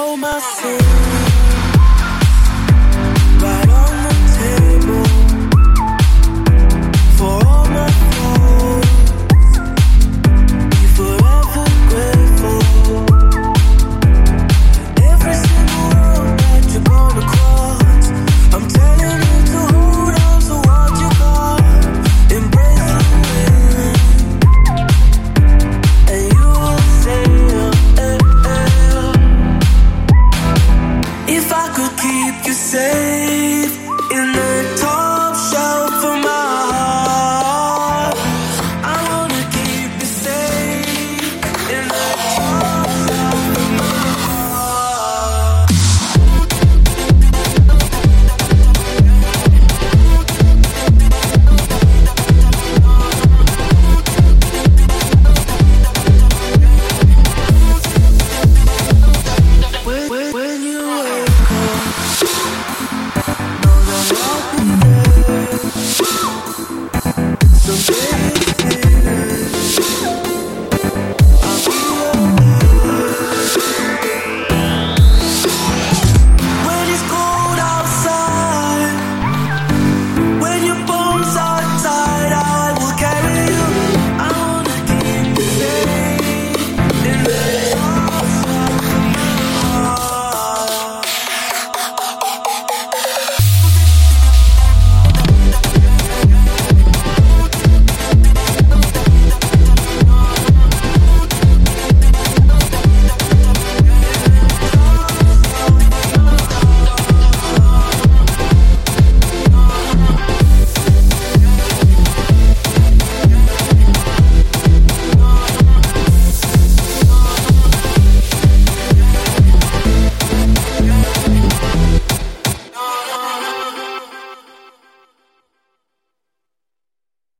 show my soul. say Big